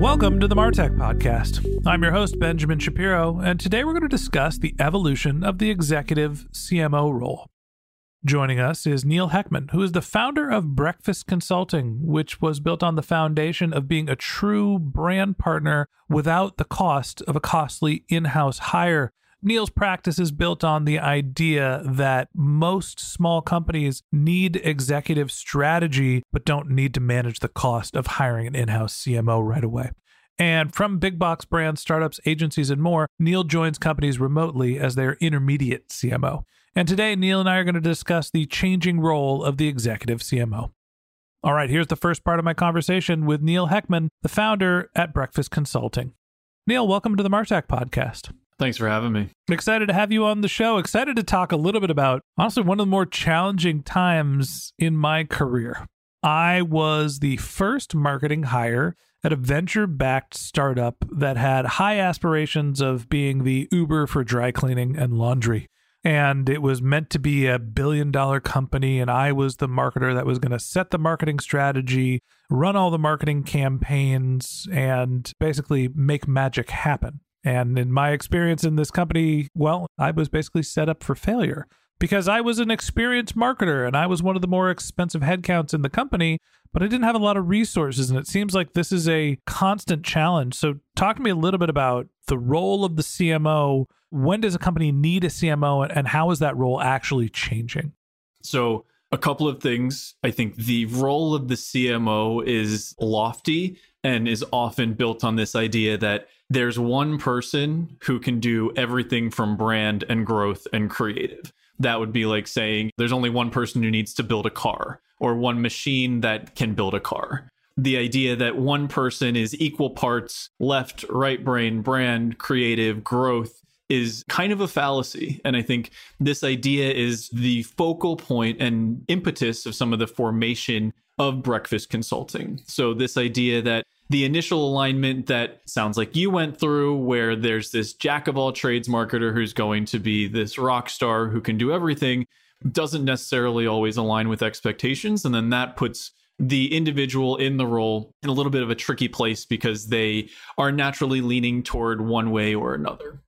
Welcome to the Martech Podcast. I'm your host, Benjamin Shapiro, and today we're going to discuss the evolution of the executive CMO role. Joining us is Neil Heckman, who is the founder of Breakfast Consulting, which was built on the foundation of being a true brand partner without the cost of a costly in house hire. Neil's practice is built on the idea that most small companies need executive strategy, but don't need to manage the cost of hiring an in house CMO right away. And from big box brands, startups, agencies, and more, Neil joins companies remotely as their intermediate CMO. And today, Neil and I are going to discuss the changing role of the executive CMO. All right, here's the first part of my conversation with Neil Heckman, the founder at Breakfast Consulting. Neil, welcome to the Martech podcast. Thanks for having me. Excited to have you on the show. Excited to talk a little bit about, honestly, one of the more challenging times in my career. I was the first marketing hire at a venture backed startup that had high aspirations of being the Uber for dry cleaning and laundry. And it was meant to be a billion dollar company. And I was the marketer that was going to set the marketing strategy, run all the marketing campaigns, and basically make magic happen. And in my experience in this company, well, I was basically set up for failure because I was an experienced marketer and I was one of the more expensive headcounts in the company, but I didn't have a lot of resources. And it seems like this is a constant challenge. So, talk to me a little bit about the role of the CMO. When does a company need a CMO and how is that role actually changing? So, a couple of things. I think the role of the CMO is lofty and is often built on this idea that there's one person who can do everything from brand and growth and creative. That would be like saying there's only one person who needs to build a car or one machine that can build a car. The idea that one person is equal parts left, right brain, brand, creative, growth is kind of a fallacy. And I think this idea is the focal point and impetus of some of the formation of breakfast consulting. So, this idea that the initial alignment that sounds like you went through, where there's this jack of all trades marketer who's going to be this rock star who can do everything, doesn't necessarily always align with expectations. And then that puts the individual in the role in a little bit of a tricky place because they are naturally leaning toward one way or another.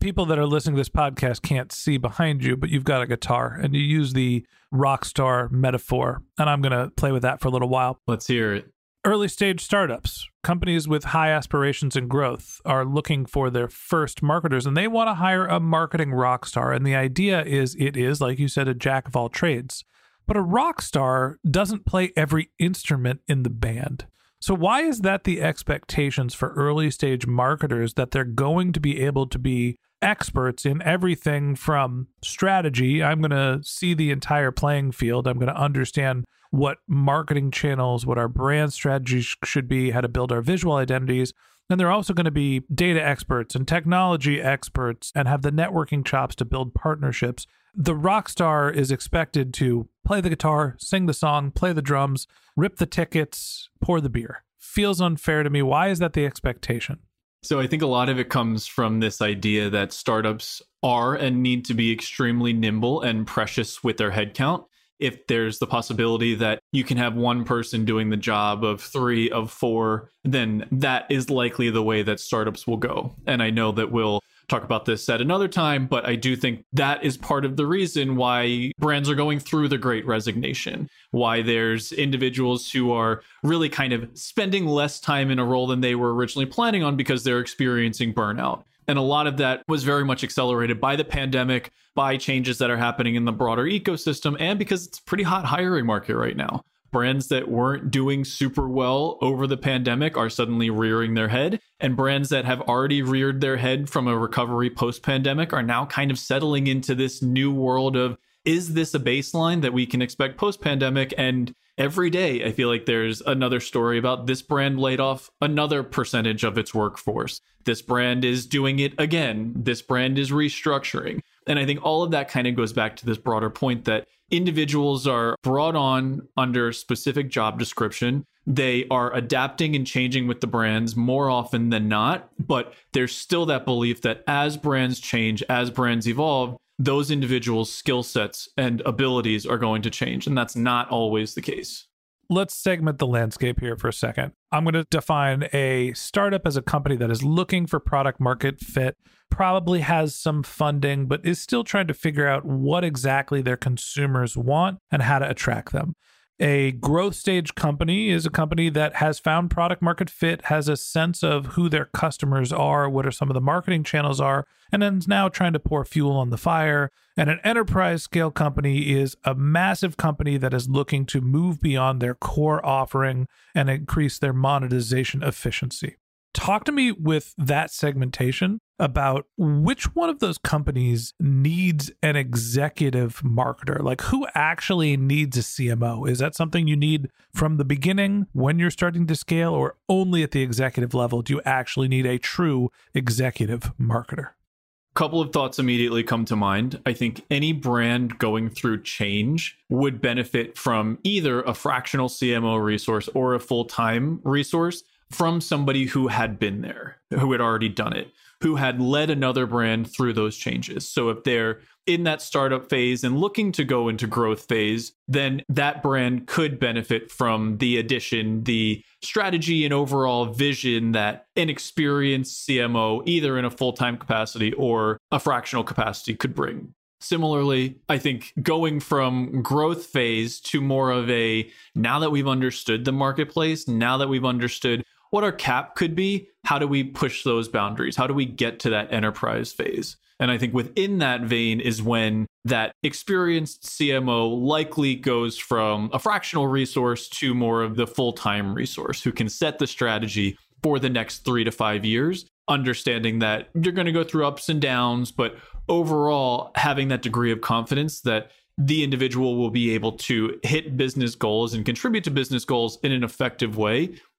People that are listening to this podcast can't see behind you, but you've got a guitar and you use the rock star metaphor. And I'm going to play with that for a little while. Let's hear it early stage startups, companies with high aspirations and growth are looking for their first marketers and they want to hire a marketing rock star. And the idea is it is, like you said, a jack of all trades. But a rock star doesn't play every instrument in the band. So, why is that the expectations for early stage marketers that they're going to be able to be experts in everything from strategy? I'm going to see the entire playing field, I'm going to understand what marketing channels, what our brand strategy should be, how to build our visual identities. And they're also going to be data experts and technology experts and have the networking chops to build partnerships. The rock star is expected to play the guitar, sing the song, play the drums, rip the tickets, pour the beer. Feels unfair to me. Why is that the expectation? So I think a lot of it comes from this idea that startups are and need to be extremely nimble and precious with their headcount. If there's the possibility that you can have one person doing the job of three, of four, then that is likely the way that startups will go. And I know that we'll talk about this at another time, but I do think that is part of the reason why brands are going through the great resignation, why there's individuals who are really kind of spending less time in a role than they were originally planning on because they're experiencing burnout. And a lot of that was very much accelerated by the pandemic, by changes that are happening in the broader ecosystem, and because it's a pretty hot hiring market right now brands that weren't doing super well over the pandemic are suddenly rearing their head and brands that have already reared their head from a recovery post pandemic are now kind of settling into this new world of is this a baseline that we can expect post pandemic and every day i feel like there's another story about this brand laid off another percentage of its workforce. This brand is doing it again. This brand is restructuring. And i think all of that kind of goes back to this broader point that individuals are brought on under specific job description. They are adapting and changing with the brands more often than not, but there's still that belief that as brands change, as brands evolve, those individuals' skill sets and abilities are going to change. And that's not always the case let's segment the landscape here for a second. I'm going to define a startup as a company that is looking for product market fit, probably has some funding, but is still trying to figure out what exactly their consumers want and how to attract them. A growth stage company is a company that has found product market fit, has a sense of who their customers are, what are some of the marketing channels are, and then is now trying to pour fuel on the fire. And an enterprise scale company is a massive company that is looking to move beyond their core offering and increase their monetization efficiency. Talk to me with that segmentation about which one of those companies needs an executive marketer. Like, who actually needs a CMO? Is that something you need from the beginning when you're starting to scale, or only at the executive level do you actually need a true executive marketer? A couple of thoughts immediately come to mind. I think any brand going through change would benefit from either a fractional CMO resource or a full time resource from somebody who had been there, who had already done it, who had led another brand through those changes. So if they're in that startup phase and looking to go into growth phase, then that brand could benefit from the addition, the strategy and overall vision that an experienced CMO, either in a full time capacity or a fractional capacity, could bring. Similarly, I think going from growth phase to more of a now that we've understood the marketplace, now that we've understood what our cap could be, how do we push those boundaries? How do we get to that enterprise phase? And I think within that vein is when that experienced CMO likely goes from a fractional resource to more of the full time resource who can set the strategy for the next three to five years, understanding that you're going to go through ups and downs, but overall having that degree of confidence that the individual will be able to hit business goals and contribute to business goals in an effective way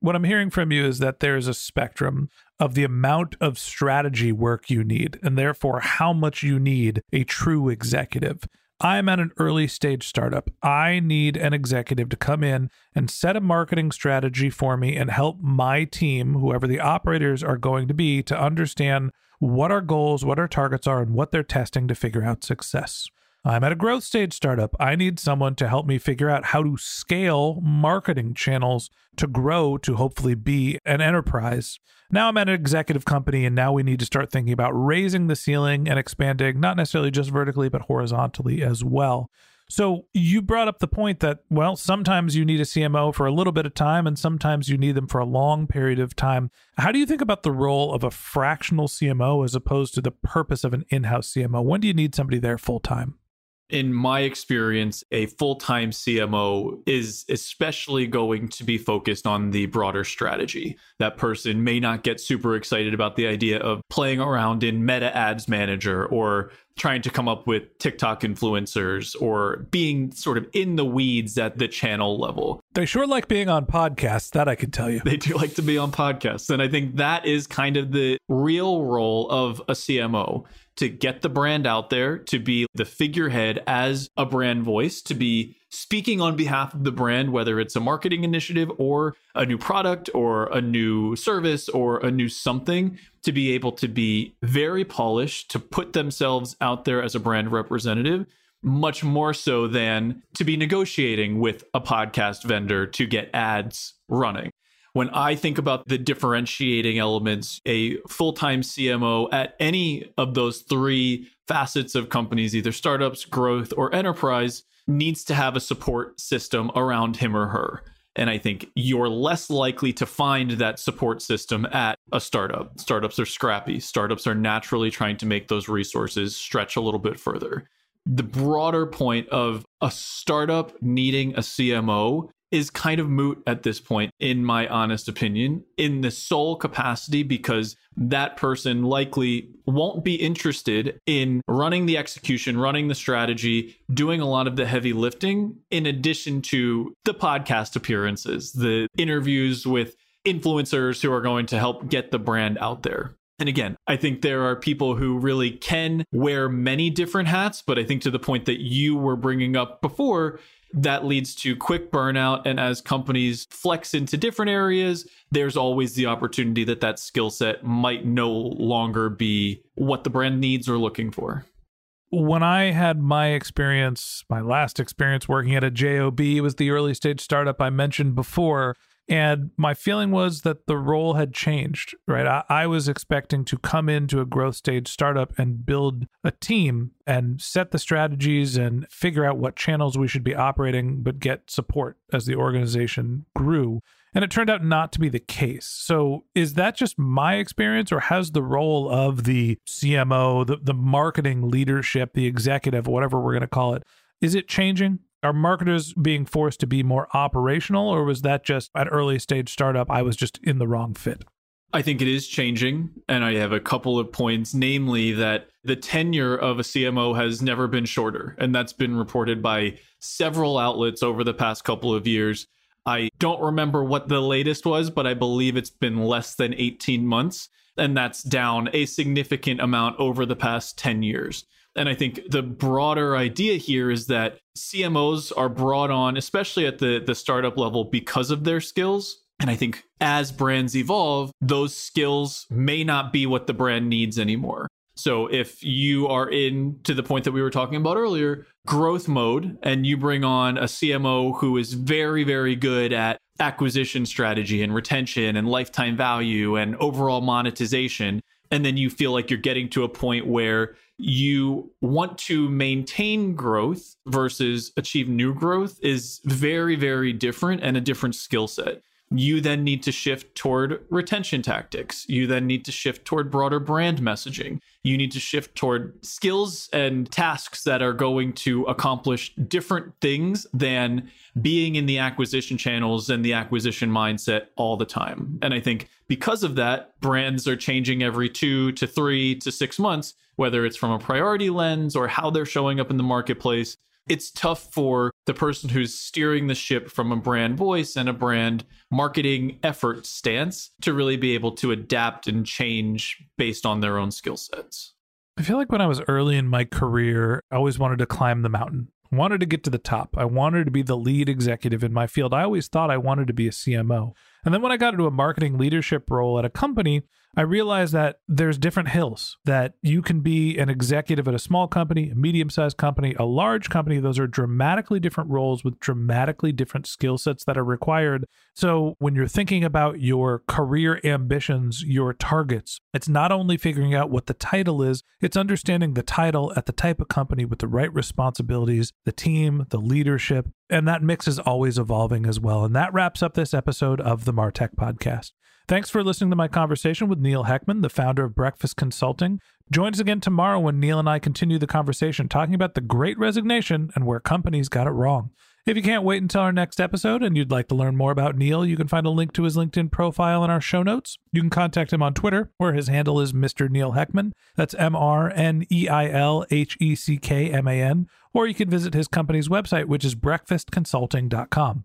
What I'm hearing from you is that there's a spectrum of the amount of strategy work you need, and therefore how much you need a true executive. I'm at an early stage startup. I need an executive to come in and set a marketing strategy for me and help my team, whoever the operators are going to be, to understand what our goals, what our targets are, and what they're testing to figure out success. I'm at a growth stage startup. I need someone to help me figure out how to scale marketing channels to grow to hopefully be an enterprise. Now I'm at an executive company, and now we need to start thinking about raising the ceiling and expanding, not necessarily just vertically, but horizontally as well. So you brought up the point that, well, sometimes you need a CMO for a little bit of time and sometimes you need them for a long period of time. How do you think about the role of a fractional CMO as opposed to the purpose of an in house CMO? When do you need somebody there full time? In my experience, a full time CMO is especially going to be focused on the broader strategy. That person may not get super excited about the idea of playing around in Meta Ads Manager or trying to come up with TikTok influencers or being sort of in the weeds at the channel level. They sure like being on podcasts, that I can tell you. They do like to be on podcasts. And I think that is kind of the real role of a CMO to get the brand out there, to be the figurehead as a brand voice, to be speaking on behalf of the brand, whether it's a marketing initiative or a new product or a new service or a new something, to be able to be very polished, to put themselves out there as a brand representative. Much more so than to be negotiating with a podcast vendor to get ads running when I think about the differentiating elements, a full time CMO at any of those three facets of companies, either startups, growth, or enterprise, needs to have a support system around him or her. And I think you're less likely to find that support system at a startup. Startups are scrappy. Startups are naturally trying to make those resources stretch a little bit further. The broader point of a startup needing a CMO is kind of moot at this point, in my honest opinion, in the sole capacity because that person likely won't be interested in running the execution, running the strategy, doing a lot of the heavy lifting, in addition to the podcast appearances, the interviews with influencers who are going to help get the brand out there. And again, I think there are people who really can wear many different hats, but I think to the point that you were bringing up before, that leads to quick burnout. And as companies flex into different areas, there's always the opportunity that that skill set might no longer be what the brand needs or looking for. When I had my experience, my last experience working at a JOB, was the early stage startup I mentioned before. And my feeling was that the role had changed, right? I, I, was expecting to come into a growth stage startup and build a team and set the strategies and figure out what channels we should be operating, but get support as the organization grew. And it turned out not to be the case. So, is that just my experience, or has the role of the CMO, the, the marketing leadership, the executive, whatever we're going to call it, is it changing? Are marketers being forced to be more operational, or was that just at early stage startup? I was just in the wrong fit. I think it is changing. And I have a couple of points, namely that the tenure of a CMO has never been shorter. And that's been reported by several outlets over the past couple of years. I don't remember what the latest was, but I believe it's been less than 18 months. And that's down a significant amount over the past 10 years. And I think the broader idea here is that CMOs are brought on, especially at the, the startup level, because of their skills. And I think as brands evolve, those skills may not be what the brand needs anymore. So if you are in to the point that we were talking about earlier, growth mode, and you bring on a CMO who is very, very good at acquisition strategy and retention and lifetime value and overall monetization, and then you feel like you're getting to a point where you want to maintain growth versus achieve new growth is very, very different and a different skill set. You then need to shift toward retention tactics. You then need to shift toward broader brand messaging. You need to shift toward skills and tasks that are going to accomplish different things than being in the acquisition channels and the acquisition mindset all the time. And I think because of that, brands are changing every two to three to six months, whether it's from a priority lens or how they're showing up in the marketplace it's tough for the person who's steering the ship from a brand voice and a brand marketing effort stance to really be able to adapt and change based on their own skill sets. I feel like when I was early in my career, I always wanted to climb the mountain. I wanted to get to the top. I wanted to be the lead executive in my field. I always thought I wanted to be a CMO. And then when I got into a marketing leadership role at a company, I realized that there's different hills that you can be an executive at a small company, a medium sized company, a large company. Those are dramatically different roles with dramatically different skill sets that are required. So when you're thinking about your career ambitions, your targets, it's not only figuring out what the title is, it's understanding the title at the type of company with the right responsibilities, the team, the leadership, and that mix is always evolving as well. And that wraps up this episode of the Martech Podcast. Thanks for listening to my conversation with Neil Heckman, the founder of Breakfast Consulting. Join us again tomorrow when Neil and I continue the conversation talking about the great resignation and where companies got it wrong. If you can't wait until our next episode and you'd like to learn more about Neil, you can find a link to his LinkedIn profile in our show notes. You can contact him on Twitter, where his handle is Mr. Neil Heckman. That's M R N E I L H E C K M A N. Or you can visit his company's website, which is breakfastconsulting.com.